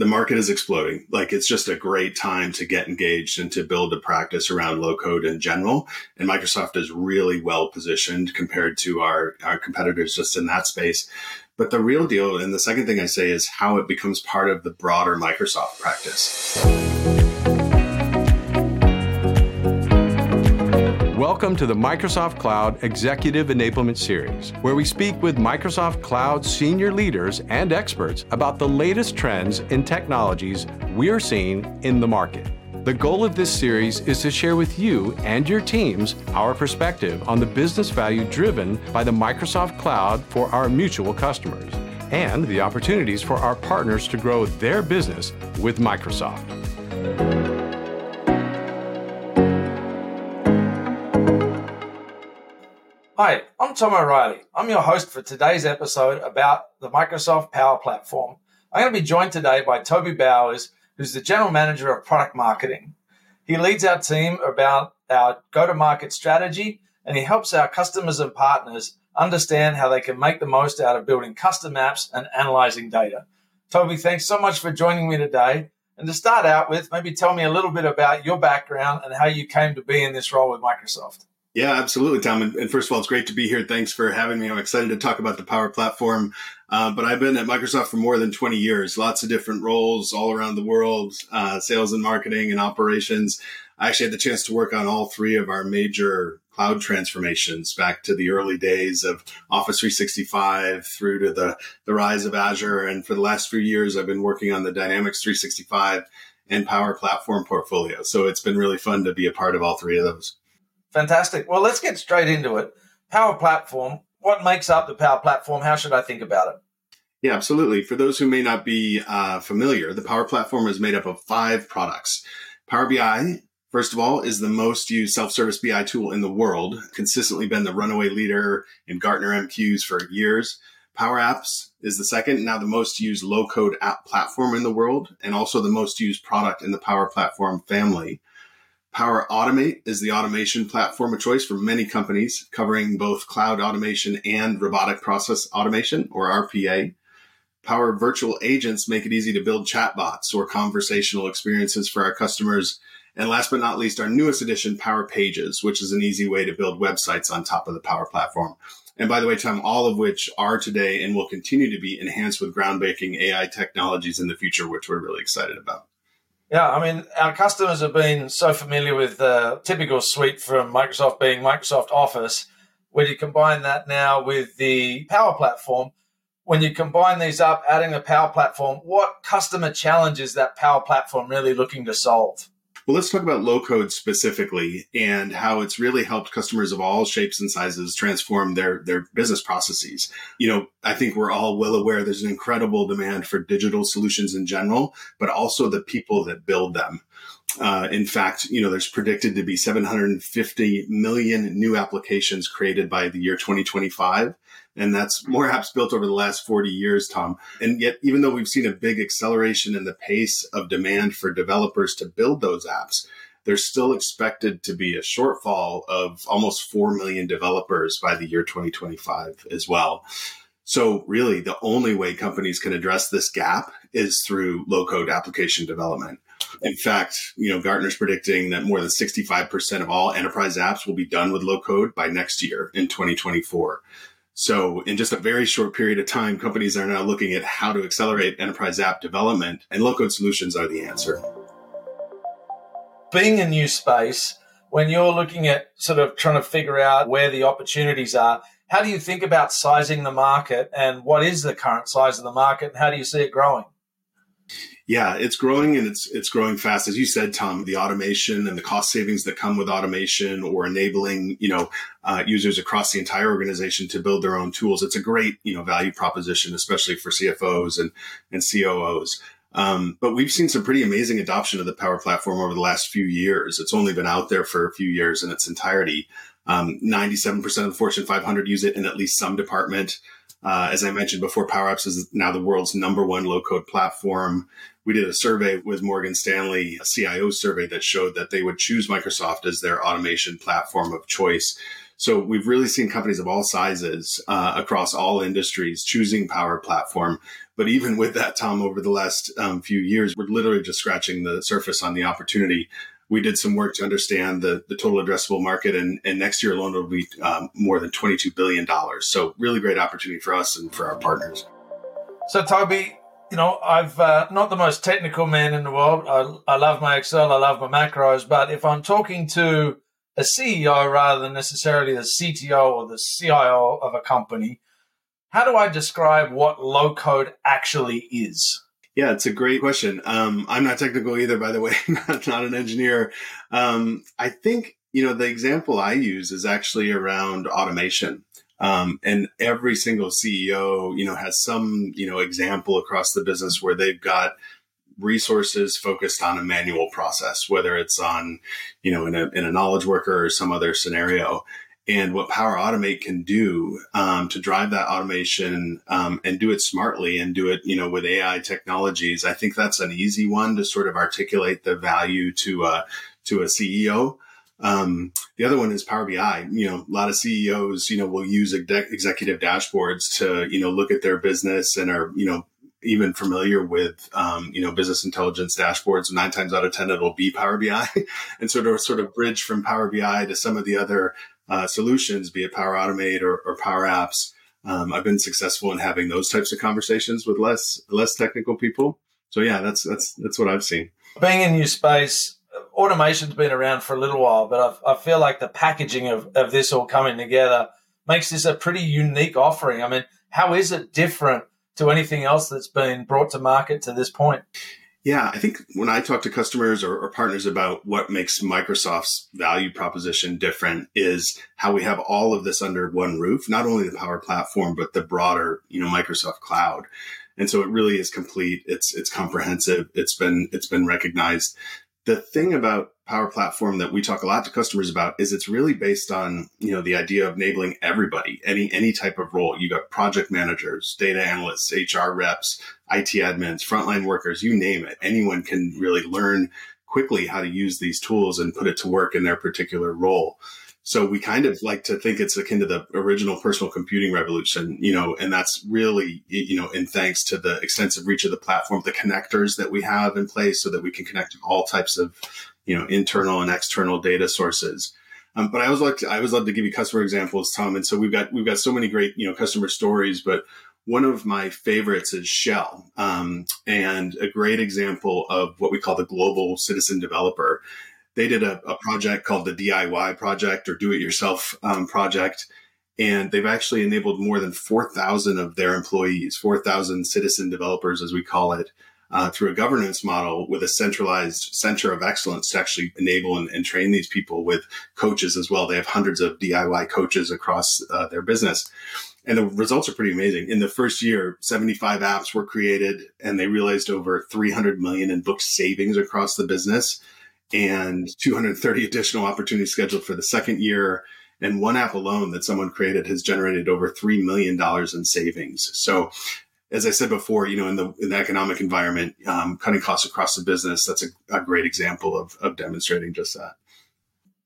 the market is exploding. Like it's just a great time to get engaged and to build a practice around low code in general. And Microsoft is really well positioned compared to our, our competitors just in that space. But the real deal, and the second thing I say is how it becomes part of the broader Microsoft practice. Welcome to the Microsoft Cloud Executive Enablement Series, where we speak with Microsoft Cloud senior leaders and experts about the latest trends and technologies we are seeing in the market. The goal of this series is to share with you and your teams our perspective on the business value driven by the Microsoft Cloud for our mutual customers and the opportunities for our partners to grow their business with Microsoft. Hi, I'm Tom O'Reilly. I'm your host for today's episode about the Microsoft Power Platform. I'm going to be joined today by Toby Bowers, who's the General Manager of Product Marketing. He leads our team about our go to market strategy and he helps our customers and partners understand how they can make the most out of building custom apps and analyzing data. Toby, thanks so much for joining me today. And to start out with, maybe tell me a little bit about your background and how you came to be in this role with Microsoft. Yeah, absolutely, Tom. And, first of all, it's great to be here. Thanks for having me. I'm excited to talk about the Power Platform. Uh, but I've been at Microsoft for more than 20 years, lots of different roles all around the world, uh, sales and marketing and operations. I actually had the chance to work on all three of our major cloud transformations back to the early days of Office 365 through to the, the rise of Azure. And for the last few years, I've been working on the Dynamics 365 and Power Platform portfolio. So it's been really fun to be a part of all three of those. Fantastic. Well, let's get straight into it. Power Platform. What makes up the Power Platform? How should I think about it? Yeah, absolutely. For those who may not be uh, familiar, the Power Platform is made up of five products. Power BI, first of all, is the most used self-service BI tool in the world, consistently been the runaway leader in Gartner MQs for years. Power Apps is the second, now the most used low-code app platform in the world, and also the most used product in the Power Platform family. Power Automate is the automation platform of choice for many companies, covering both cloud automation and robotic process automation, or RPA. Power Virtual Agents make it easy to build chatbots or conversational experiences for our customers. And last but not least, our newest addition, Power Pages, which is an easy way to build websites on top of the Power Platform. And by the way, Tom, all of which are today and will continue to be enhanced with groundbreaking AI technologies in the future, which we're really excited about. Yeah, I mean, our customers have been so familiar with the typical suite from Microsoft being Microsoft Office. When you combine that now with the Power Platform, when you combine these up, adding the Power Platform, what customer challenge is that Power Platform really looking to solve? Well, let's talk about low code specifically and how it's really helped customers of all shapes and sizes transform their, their business processes. You know, I think we're all well aware there's an incredible demand for digital solutions in general, but also the people that build them. Uh, in fact, you know, there's predicted to be 750 million new applications created by the year 2025. And that's more apps built over the last 40 years, Tom. And yet, even though we've seen a big acceleration in the pace of demand for developers to build those apps, there's still expected to be a shortfall of almost 4 million developers by the year 2025 as well. So really the only way companies can address this gap is through low code application development. In fact, you know, Gartner's predicting that more than 65% of all enterprise apps will be done with low code by next year in 2024. So, in just a very short period of time, companies are now looking at how to accelerate enterprise app development, and low code solutions are the answer. Being a new space, when you're looking at sort of trying to figure out where the opportunities are, how do you think about sizing the market and what is the current size of the market and how do you see it growing? Yeah, it's growing and it's it's growing fast. As you said, Tom, the automation and the cost savings that come with automation or enabling, you know, uh, users across the entire organization to build their own tools. It's a great, you know, value proposition, especially for CFOs and, and COOs. Um, but we've seen some pretty amazing adoption of the Power Platform over the last few years. It's only been out there for a few years in its entirety. Um, 97% of the Fortune 500 use it in at least some department. Uh, as I mentioned before, Power Apps is now the world's number one low code platform. We did a survey with Morgan Stanley, a CIO survey that showed that they would choose Microsoft as their automation platform of choice. So we've really seen companies of all sizes uh, across all industries choosing Power Platform. But even with that, Tom, over the last um, few years, we're literally just scratching the surface on the opportunity. We did some work to understand the, the total addressable market, and, and next year alone will be um, more than $22 billion. So, really great opportunity for us and for our partners. So, Toby, you know, I've uh, not the most technical man in the world. I, I love my Excel, I love my macros, but if I'm talking to a CEO rather than necessarily the CTO or the CIO of a company, how do I describe what low code actually is? Yeah, it's a great question. Um, I'm not technical either, by the way, not, not an engineer. Um, I think, you know, the example I use is actually around automation. Um, and every single CEO, you know, has some, you know, example across the business where they've got resources focused on a manual process, whether it's on, you know, in a, in a knowledge worker or some other scenario. And what Power Automate can do um, to drive that automation um, and do it smartly and do it, you know, with AI technologies, I think that's an easy one to sort of articulate the value to uh, to a CEO. Um, the other one is Power BI. You know, a lot of CEOs, you know, will use executive dashboards to, you know, look at their business and are, you know, even familiar with, um, you know, business intelligence dashboards. Nine times out of ten, it'll be Power BI, and sort of sort of bridge from Power BI to some of the other uh, solutions, be it Power Automate or, or Power Apps. Um, I've been successful in having those types of conversations with less less technical people. So yeah, that's that's that's what I've seen. Being in your space, automation's been around for a little while, but I, I feel like the packaging of, of this all coming together makes this a pretty unique offering. I mean, how is it different to anything else that's been brought to market to this point? Yeah, I think when I talk to customers or, or, partners about what makes Microsoft's value proposition different is how we have all of this under one roof, not only the Power Platform, but the broader, you know, Microsoft Cloud. And so it really is complete. It's it's comprehensive. It's been it's been recognized the thing about Power Platform that we talk a lot to customers about is it's really based on you know the idea of enabling everybody, any any type of role. You got project managers, data analysts, HR reps, IT admins, frontline workers, you name it. Anyone can really learn quickly how to use these tools and put it to work in their particular role. So we kind of like to think it's akin to the original personal computing revolution, you know, and that's really, you know, in thanks to the extensive reach of the platform, the connectors that we have in place so that we can connect all types of, you know, internal and external data sources. Um, but I always like to, I always love to give you customer examples, Tom. And so we've got, we've got so many great, you know, customer stories, but one of my favorites is Shell, um, and a great example of what we call the global citizen developer they did a, a project called the DIY project or do it yourself um, project. And they've actually enabled more than 4,000 of their employees, 4,000 citizen developers, as we call it, uh, through a governance model with a centralized center of excellence to actually enable and, and, train these people with coaches as well. They have hundreds of DIY coaches across uh, their business. And the results are pretty amazing. In the first year, 75 apps were created and they realized over 300 million in book savings across the business and 230 additional opportunities scheduled for the second year. And one app alone that someone created has generated over $3 million in savings. So, as I said before, you know, in the, in the economic environment, um, cutting costs across the business, that's a, a great example of, of demonstrating just that.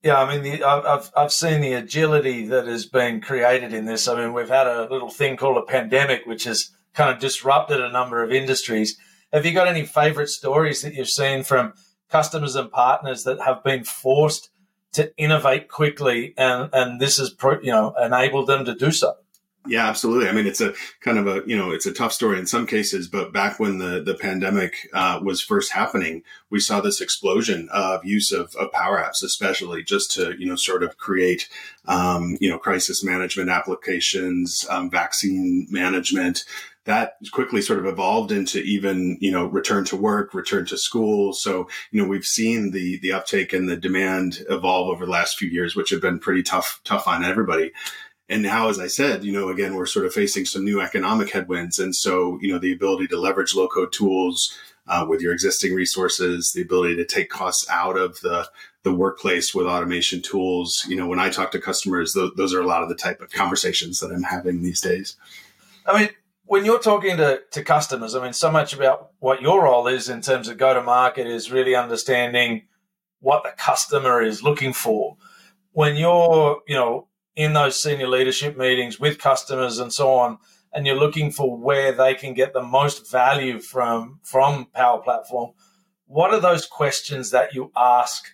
Yeah, I mean, the, I've I've seen the agility that has been created in this. I mean, we've had a little thing called a pandemic, which has kind of disrupted a number of industries. Have you got any favorite stories that you've seen from customers and partners that have been forced to innovate quickly, and and this has you know enabled them to do so. Yeah, absolutely. I mean, it's a kind of a you know it's a tough story in some cases, but back when the the pandemic uh, was first happening, we saw this explosion of use of, of power apps, especially just to you know sort of create um, you know crisis management applications, um, vaccine management. That quickly sort of evolved into even you know return to work return to school. So you know we've seen the the uptake and the demand evolve over the last few years which have been pretty tough tough on everybody and now as i said you know again we're sort of facing some new economic headwinds and so you know the ability to leverage low code tools uh, with your existing resources the ability to take costs out of the the workplace with automation tools you know when i talk to customers th- those are a lot of the type of conversations that i'm having these days i mean when you're talking to, to customers, I mean, so much about what your role is in terms of go to market is really understanding what the customer is looking for. When you're, you know, in those senior leadership meetings with customers and so on, and you're looking for where they can get the most value from from Power Platform, what are those questions that you ask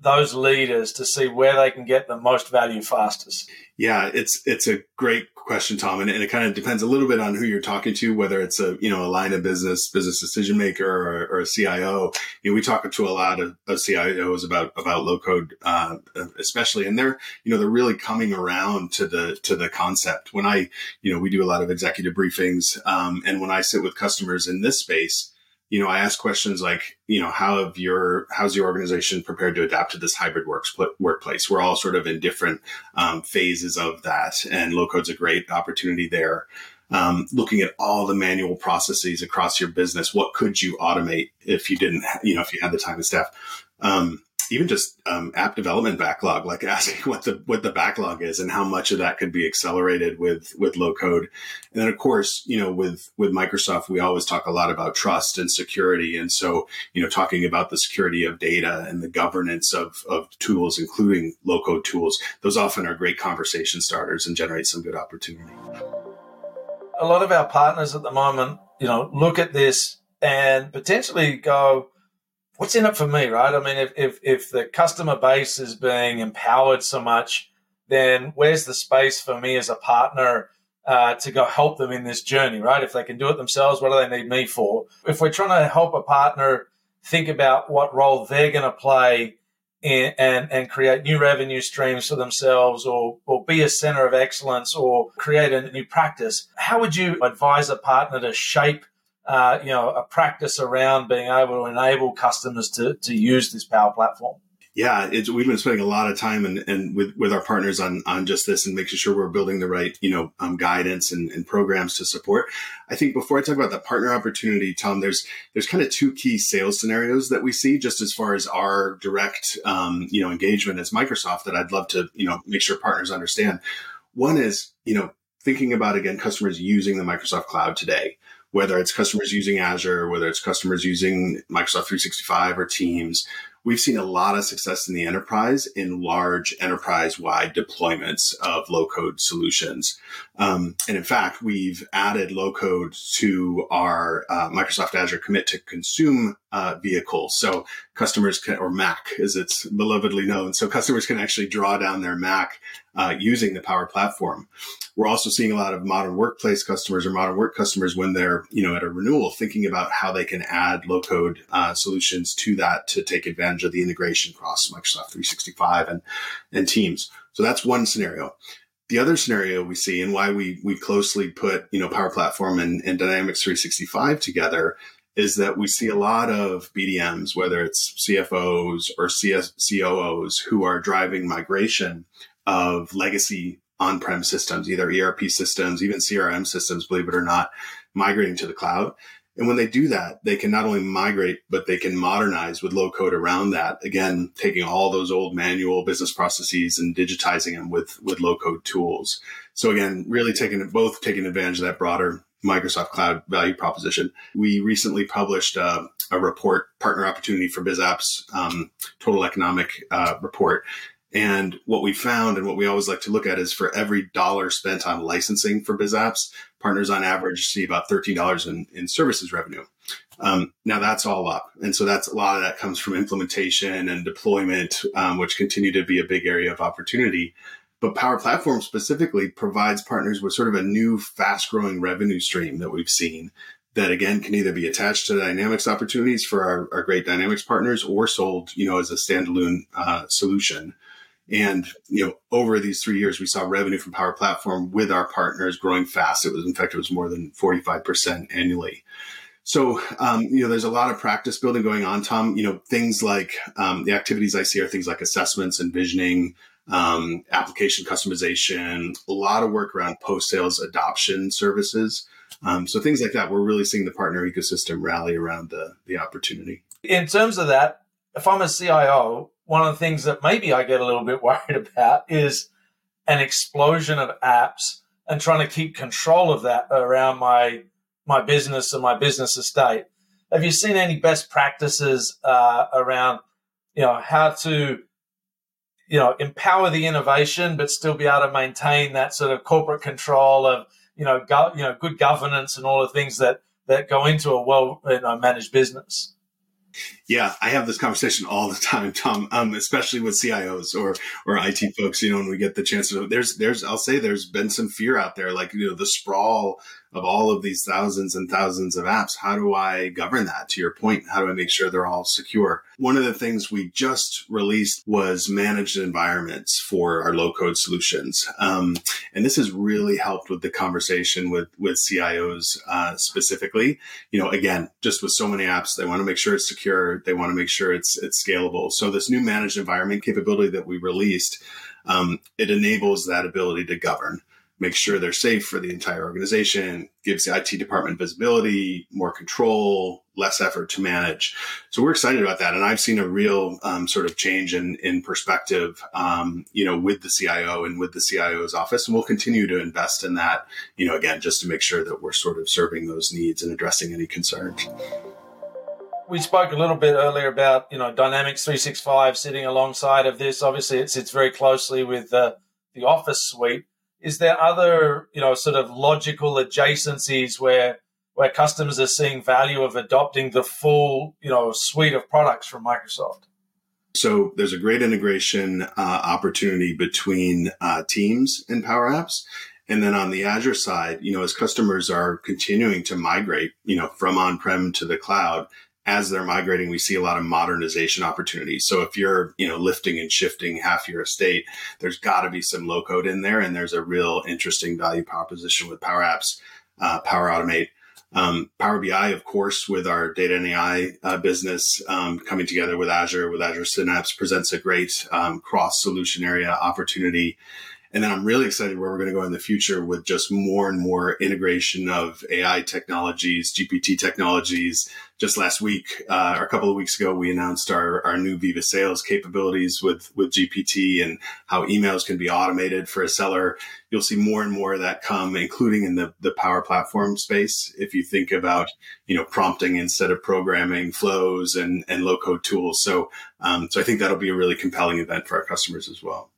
those leaders to see where they can get the most value fastest? Yeah, it's it's a great question, Tom, and, and, it kind of depends a little bit on who you're talking to, whether it's a you know a line of business, business decision maker, or, or a CIO. You know, we talk to a lot of, of CIOs about about low code, uh, especially, and they're you know they're really coming around to the to the concept. When I you know we do a lot of executive briefings, um, and when I sit with customers in this space you know, I ask questions like, you know, how have your, how's your organization prepared to adapt to this hybrid works, workplace? We're all sort of in different um, phases of that, and low code's a great opportunity there. Um, looking at all the manual processes across your business, what could you automate if you didn't, you know, if you had the time and staff? Um, even just um, app development backlog, like asking what the what the backlog is and how much of that could be accelerated with with low code. And then of course, you know, with with Microsoft, we always talk a lot about trust and security. And so, you know, talking about the security of data and the governance of of tools, including low code tools, those often are great conversation starters and generate some good opportunity. A lot of our partners at the moment, you know, look at this and potentially go, what's in it for me, right? I mean, if, if, if the customer base is being empowered so much, then where's the space for me as a partner uh, to go help them in this journey, right? If they can do it themselves, what do they need me for? If we're trying to help a partner think about what role they're going to play in, and and create new revenue streams for themselves, or or be a center of excellence, or create a new practice, how would you advise a partner to shape uh, you know, a practice around being able to enable customers to, to use this Power Platform? Yeah, we've been spending a lot of time and, and with, with our partners on, on just this and making sure we're building the right, you know, um, guidance and, and programs to support. I think before I talk about the partner opportunity, Tom, there's there's kind of two key sales scenarios that we see just as far as our direct, um, you know, engagement as Microsoft that I'd love to, you know, make sure partners understand. One is, you know, thinking about again customers using the Microsoft Cloud today whether it's customers using Azure, whether it's customers using Microsoft 365 or Teams, we've seen a lot of success in the enterprise in large enterprise wide deployments of low code solutions. Um, and in fact, we've added low code to our uh, Microsoft Azure commit to consume uh, vehicle. So customers can, or MACC as it's belovedly known. So customers can actually draw down their MACC uh, using the Power Platform. We're also seeing a lot of modern workplace customers or modern work customers when they're, you know, at a renewal, thinking about how they can add low code uh, solutions to that to take advantage of the integration across Microsoft 365 and, and Teams. So that's one scenario. The other scenario we see and why we we closely put you know Power Platform and, and Dynamics 365 together is that we see a lot of BDMs, whether it's CFOs or CS, COOs, who are driving migration of legacy on-prem systems, either ERP systems, even CRM systems, believe it or not, migrating to the cloud. And when they do that, they can not only migrate, but they can modernize with low code around that. Again, taking all those old manual business processes and digitizing them with, with low code tools. So again, really taking both taking advantage of that broader Microsoft Cloud value proposition. We recently published uh, a report, Partner Opportunity for Biz Apps, um, Total Economic uh, Report. And what we found and what we always like to look at is for every dollar spent on licensing for biz apps, partners on average see about $13 in, in services revenue. Um, now that's all up. And so that's a lot of that comes from implementation and deployment, um, which continue to be a big area of opportunity. But Power Platform specifically provides partners with sort of a new fast growing revenue stream that we've seen that again can either be attached to Dynamics opportunities for our, our great Dynamics partners or sold, you know, as a standalone uh, solution. And you know, over these three years, we saw revenue from Power Platform with our partners growing fast. It was, in fact, it was more than forty five percent annually. So, um, you know, there's a lot of practice building going on, Tom. You know, things like um, the activities I see are things like assessments and visioning, um, application customization, a lot of work around post sales adoption services. Um, so things like that, we're really seeing the partner ecosystem rally around the, the opportunity. In terms of that, if I'm a CIO, one of the things that maybe I get a little bit worried about is an explosion of apps and trying to keep control of that around my my business and my business estate. Have you seen any best practices uh, around, you know, how to you know, empower the innovation, but still be able to maintain that sort of corporate control of, you know, go, you know, good governance and all the things that that go into a well you know, managed business. Yeah, I have this conversation all the time, Tom. Um, especially with CIOs or or IT folks. You know, when we get the chance to, there's there's I'll say there's been some fear out there, like you know the sprawl of all of these thousands and thousands of apps. How do I govern that? To your point, how do I make sure they're all secure? One of the things we just released was managed environments for our low code solutions. Um, and this has really helped with the conversation with, with CIOs uh, specifically. You know, again, just with so many apps, they want to make sure it's secure. They want to make sure it's, it's scalable. So this new managed environment capability that we released, um, it enables that ability to govern make sure they're safe for the entire organization, gives the IT department visibility, more control, less effort to manage. So we're excited about that. And I've seen a real um, sort of change in, in perspective, um, you know, with the CIO and with the CIO's office. And we'll continue to invest in that, you know, again, just to make sure that we're sort of serving those needs and addressing any concerns. We spoke a little bit earlier about, you know, Dynamics 365 sitting alongside of this. Obviously, it sits very closely with the, the Office suite is there other you know sort of logical adjacencies where where customers are seeing value of adopting the full you know suite of products from Microsoft? So there's a great integration uh, opportunity between uh, Teams and Power Apps. And then on the Azure side, you know, as customers are continuing to migrate, you know, from on-prem to the cloud, as they're migrating, we see a lot of modernization opportunities. So if you're, you know, lifting and shifting half your estate, there's got to be some low code in there, and there's a real interesting value proposition with Power Apps, uh, Power Automate. Um, Power BI, of course, with our data and AI uh, business um, coming together with Azure, with Azure Synapse, presents a great um, cross solution area opportunity. And then I'm really excited where we're going to go in the future with just more and more integration of AI technologies, GPT technologies. Just last week, uh, or a couple of weeks ago, we announced our, our new Viva Sales capabilities with, with GPT and how emails can be automated for a seller. You'll see more and more of that come, including in the, the power platform space. If you think about, you know, prompting instead of programming flows and, and low code tools. So, um, so I think that'll be a really compelling event for our customers as well.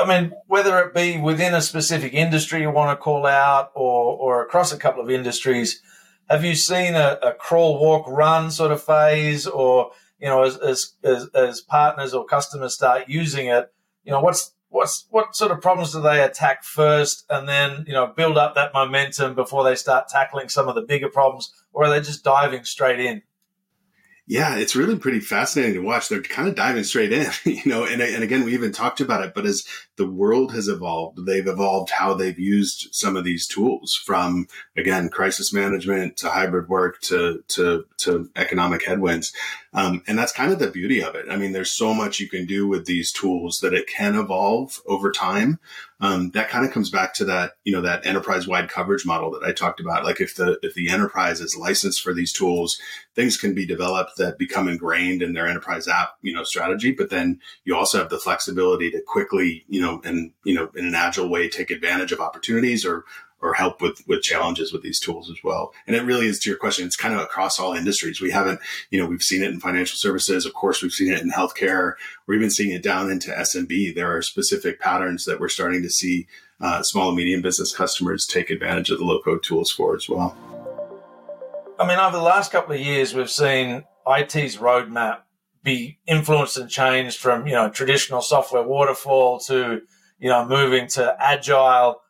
I mean, whether it be within a specific industry you want to call out or, or across a couple of industries, have you seen a, a crawl, walk, run sort of phase or, you know, as, as, as, as partners or customers start using it, you know, what's, what's, what sort of problems do they attack first and then, you know, build up that momentum before they start tackling some of the bigger problems or are they just diving straight in? Yeah, it's really pretty fascinating to watch. They're kind of diving straight in, you know, and, and again, we even talked about it, but as the world has evolved, they've evolved how they've used some of these tools from, again, crisis management to hybrid work to, to, to economic headwinds. Um, and that's kind of the beauty of it. I mean, there's so much you can do with these tools that it can evolve over time um, that kind of comes back to that you know that enterprise wide coverage model that I talked about. Like if the if the enterprise is licensed for these tools, things can be developed that become ingrained in their enterprise app you know strategy. But then you also have the flexibility to quickly you know and you know in an agile way take advantage of opportunities or or help with with challenges with these tools as well. And it really is to your question, it's kind of across all industries. We haven't, you know, we've seen it in financial services, of course, we've seen it in healthcare. We're even seeing it down into SMB. There are specific patterns that we're starting to see uh, small and medium business customers take advantage of the low code tools for as well. I mean, over the last couple of years, we've seen IT's roadmap be influenced and changed from you know traditional software waterfall to you know moving to agile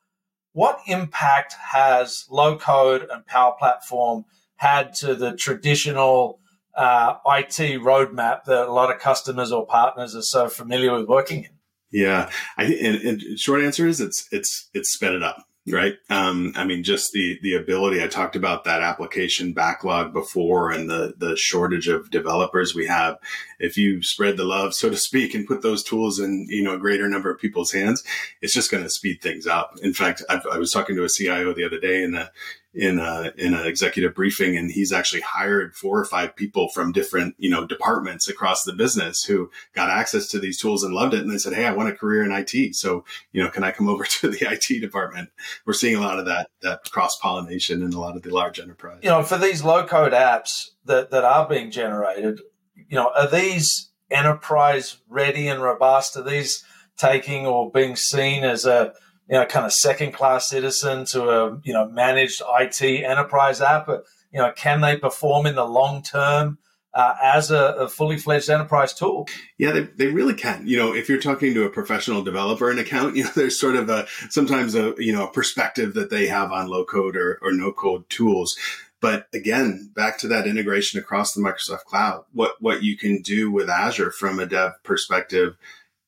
what impact has low code and Power Platform had to the traditional uh, IT roadmap that a lot of customers or partners are so familiar with working in? Yeah, I, and, and short answer is it's it's it's sped it up right? Um, I mean, just the the ability. I talked about that application backlog before, and the the shortage of developers we have. If you spread the love, so to speak, and put those tools in you know a greater number of people's hands, it's just going to speed things up. In fact, I've, i was talking to a CIO the other day, and in a in an executive briefing and he's actually hired four or five people from different you know departments across the business who got access to these tools and loved it. And they said hey i want a career in it so you know can i come over to the it department? We're seeing a lot of that that cross pollination in a lot of the large enterprise. You know for these low code apps that that are being generated you know are these enterprise ready and robust? Are these taking or being seen as a you know kind of second class citizen to a you know managed IT enterprise app? You know, can they perform in the long term? Uh, as a, a, fully fledged enterprise tool. Yeah, they, they really can. You know, if you're talking to a professional developer an account, you know, there's sort of a sometimes a you know a perspective that they have on low code or, or no code tools. But again, back to that integration across the Microsoft cloud, what, what you can do with Azure from a dev perspective,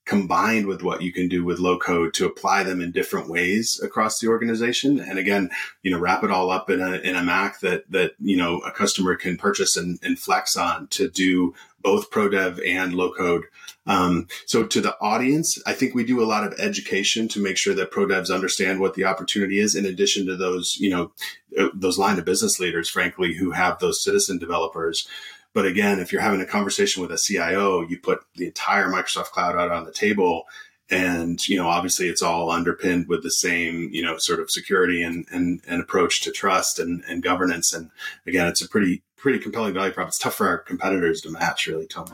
combined with what you can do with low code to apply them in different ways across the organization. And again, you know, wrap it all up in a, in a MACC that, that, you know, a customer can purchase and, and flex on to do both pro dev and low code. Um, so to the audience, I think we do a lot of education to make sure that pro devs understand what the opportunity is in addition to those, you know, uh, those line of business leaders, frankly, who have those citizen developers. But again, if you're having a conversation with a CIO, you put the entire Microsoft cloud out on the table. And, you know, obviously it's all underpinned with the same, you know, sort of security and, and, and approach to trust and, and governance. And again, it's a pretty, pretty compelling value prop. It's tough for our competitors to match, really, Tom.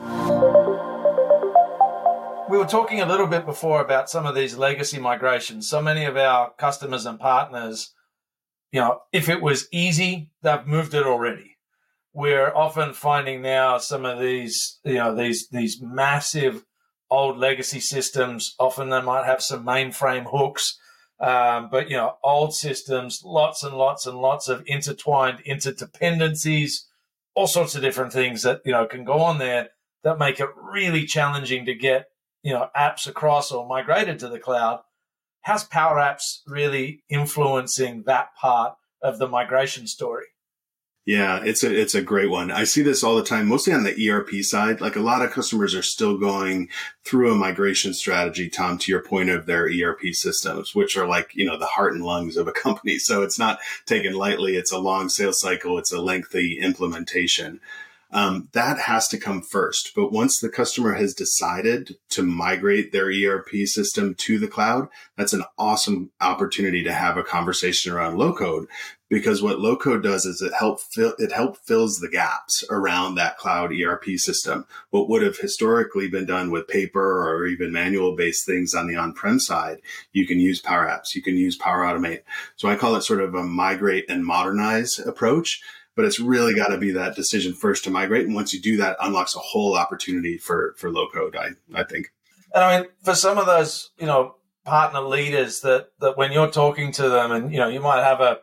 We were talking a little bit before about some of these legacy migrations. So many of our customers and partners, you know, if it was easy, they've moved it already we're often finding now some of these, you know, these these massive old legacy systems. Often they might have some mainframe hooks, um, but you know, old systems, lots and lots and lots of intertwined interdependencies, all sorts of different things that you know can go on there that make it really challenging to get you know apps across or migrated to the cloud. How's Power Apps really influencing that part of the migration story? Yeah, it's a it's a great one. I see this all the time, mostly on the ERP side. Like a lot of customers are still going through a migration strategy, Tom, to your point of their ERP systems, which are like, you know, the heart and lungs of a company. So it's not taken lightly. It's a long sales cycle. It's a lengthy implementation um, that has to come first. But once the customer has decided to migrate their ERP system to the cloud, that's an awesome opportunity to have a conversation around low code because what low code does is it help fill, it help fills the gaps around that cloud ERP system. What would have historically been done with paper or even manual based things on the on-prem side, you can use Power Apps, you can use Power Automate. So I call it sort of a migrate and modernize approach but it's really got to be that decision first to migrate. And once you do that, unlocks a whole opportunity for for low code. I I think. And I mean, for some of those, you know, partner leaders that that when you're talking to them, and you know, you might have a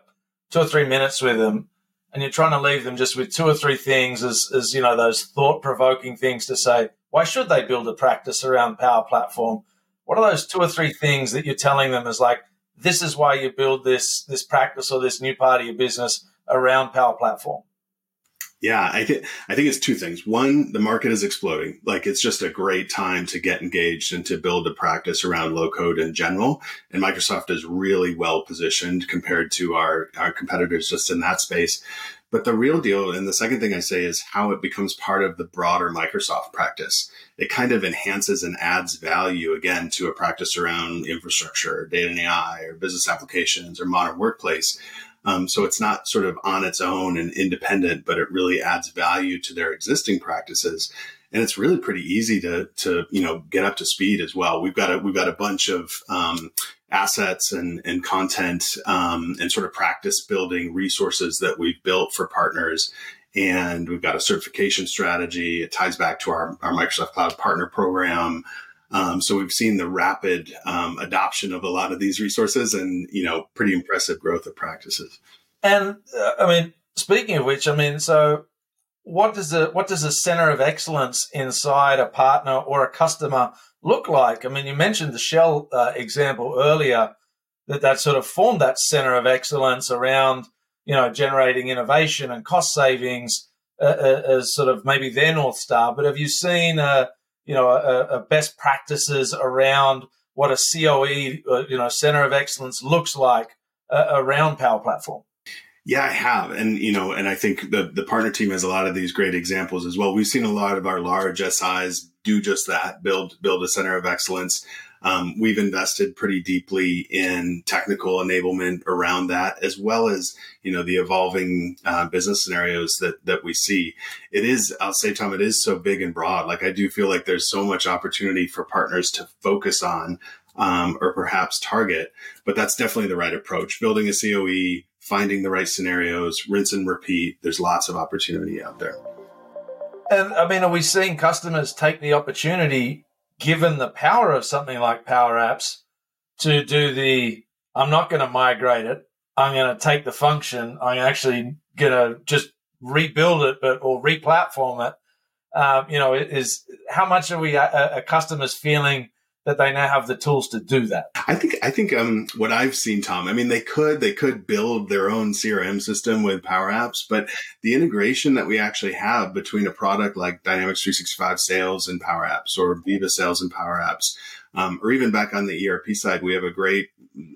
two or three minutes with them, and you're trying to leave them just with two or three things as as you know those thought provoking things to say. Why should they build a practice around Power Platform? What are those two or three things that you're telling them is like, this is why you build this this practice or this new part of your business around Power Platform? Yeah, I think I think it's two things. One, the market is exploding. Like it's just a great time to get engaged and to build a practice around low code in general. And Microsoft is really well positioned compared to our, our competitors just in that space. But the real deal, and the second thing I say is how it becomes part of the broader Microsoft practice. It kind of enhances and adds value again to a practice around infrastructure, data and AI, or business applications, or modern workplace um, so it's not sort of on its own and independent, but it really adds value to their existing practices. And it's really pretty easy to, to, you know, get up to speed as well. We've got a, we've got a bunch of, um, assets and, and content, um, and sort of practice building resources that we've built for partners. And we've got a certification strategy. It ties back to our, our Microsoft Cloud Partner Program. Um, so we've seen the rapid um, adoption of a lot of these resources and, you know, pretty impressive growth of practices. And uh, I mean, speaking of which, I mean, so what does the what does a center of excellence inside a partner or a customer look like? I mean, you mentioned the Shell uh, example earlier that that sort of formed that center of excellence around you know generating innovation and cost savings uh, uh as sort of maybe their north star. But have you seen uh, you know, a, a best practices around what a COE, uh, you know, center of excellence looks like uh, around Power Platform. Yeah, I have. And, you know, and I think the, the partner team has a lot of these great examples as well. We've seen a lot of our large SIs do just that, build, build a center of excellence. Um, we've invested pretty deeply in technical enablement around that, as well as you know the evolving uh, business scenarios that that we see. It is, I'll say, Tom, it is so big and broad. Like I do feel like there's so much opportunity for partners to focus on um, or perhaps target, but that's definitely the right approach. Building a COE, finding the right scenarios, rinse and repeat. There's lots of opportunity out there. And I mean, are we seeing customers take the opportunity given the power of something like Power Apps to do the, I'm not going to migrate it. I'm going to take the function. I'm actually going to just rebuild it, but or replatform it. Um, you know, is how much are we, a customers feeling that they now have the tools to do that? I think I think um, what I've seen, Tom. I mean, they could they could build their own CRM system with Power Apps, but the integration that we actually have between a product like Dynamics 365 Sales and Power Apps, or Viva Sales and Power Apps, um, or even back on the ERP side, we have a great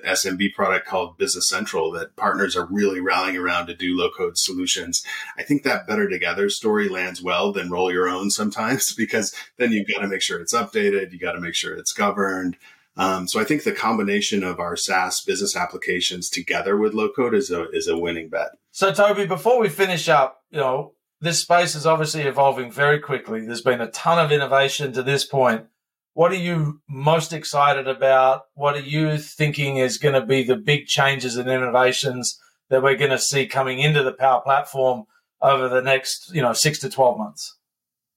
SMB product called Business Central that partners are really rallying around to do low code solutions. I think that better together story lands well than roll your own sometimes because then you've got to make sure it's updated, you got to make sure it's governed. Um, so I think the combination of our SaaS business applications together with low code is a is a winning bet. So Toby, before we finish up, you know, this space is obviously evolving very quickly. There's been a ton of innovation to this point. What are you most excited about? What are you thinking is going to be the big changes and innovations that we're going to see coming into the Power Platform over the next, you know, six to 12 months?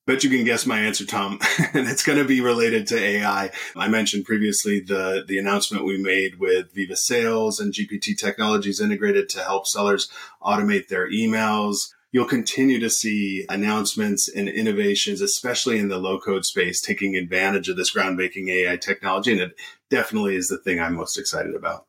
Bet you can guess my answer, Tom, and it's going to be related to AI. I mentioned previously the the announcement we made with Viva Sales and GPT Technologies integrated to help sellers automate their emails you'll continue to see announcements and innovations, especially in the low code space, taking advantage of this groundbreaking AI technology. And it definitely is the thing I'm most excited about.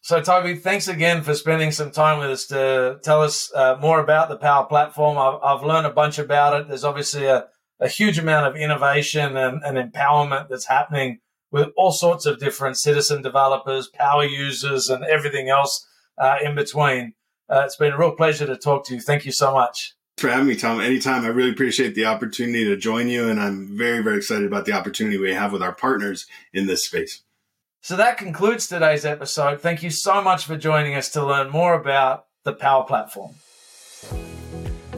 So, Toby, thanks again for spending some time with us to tell us uh, more about the Power Platform. I've, I've, learned a bunch about it. There's obviously a, a huge amount of innovation and, and empowerment that's happening with all sorts of different citizen developers, power users, and everything else uh, in between. Uh, it's been a real pleasure to talk to you. Thank you so much. For having me, Tom. Anytime. I really appreciate the opportunity to join you, and I'm very, very excited about the opportunity we have with our partners in this space. So that concludes today's episode. Thank you so much for joining us to learn more about the Power Platform.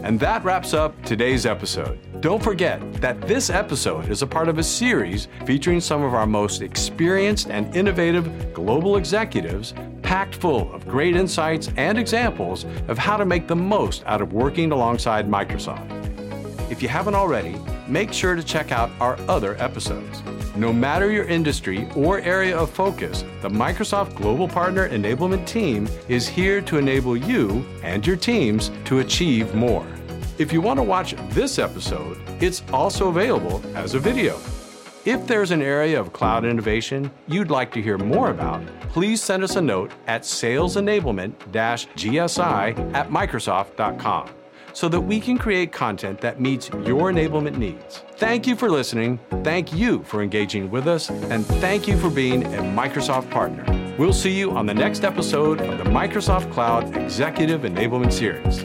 And that wraps up today's episode. Don't forget that this episode is a part of a series featuring some of our most experienced and innovative global executives, packed full of great insights and examples of how to make the most out of working alongside Microsoft. If you haven't already, make sure to check out our other episodes. No matter your industry or area of focus, the Microsoft Global Partner Enablement Team is here to enable you and your teams to achieve more. If you want to watch this episode, it's also available as a video. If there's an area of cloud innovation you'd like to hear more about, please send us a note at salesenablement-gsi at microsoft.com so that we can create content that meets your enablement needs. Thank you for listening, thank you for engaging with us, and thank you for being a Microsoft partner. We'll see you on the next episode of the Microsoft Cloud Executive Enablement Series.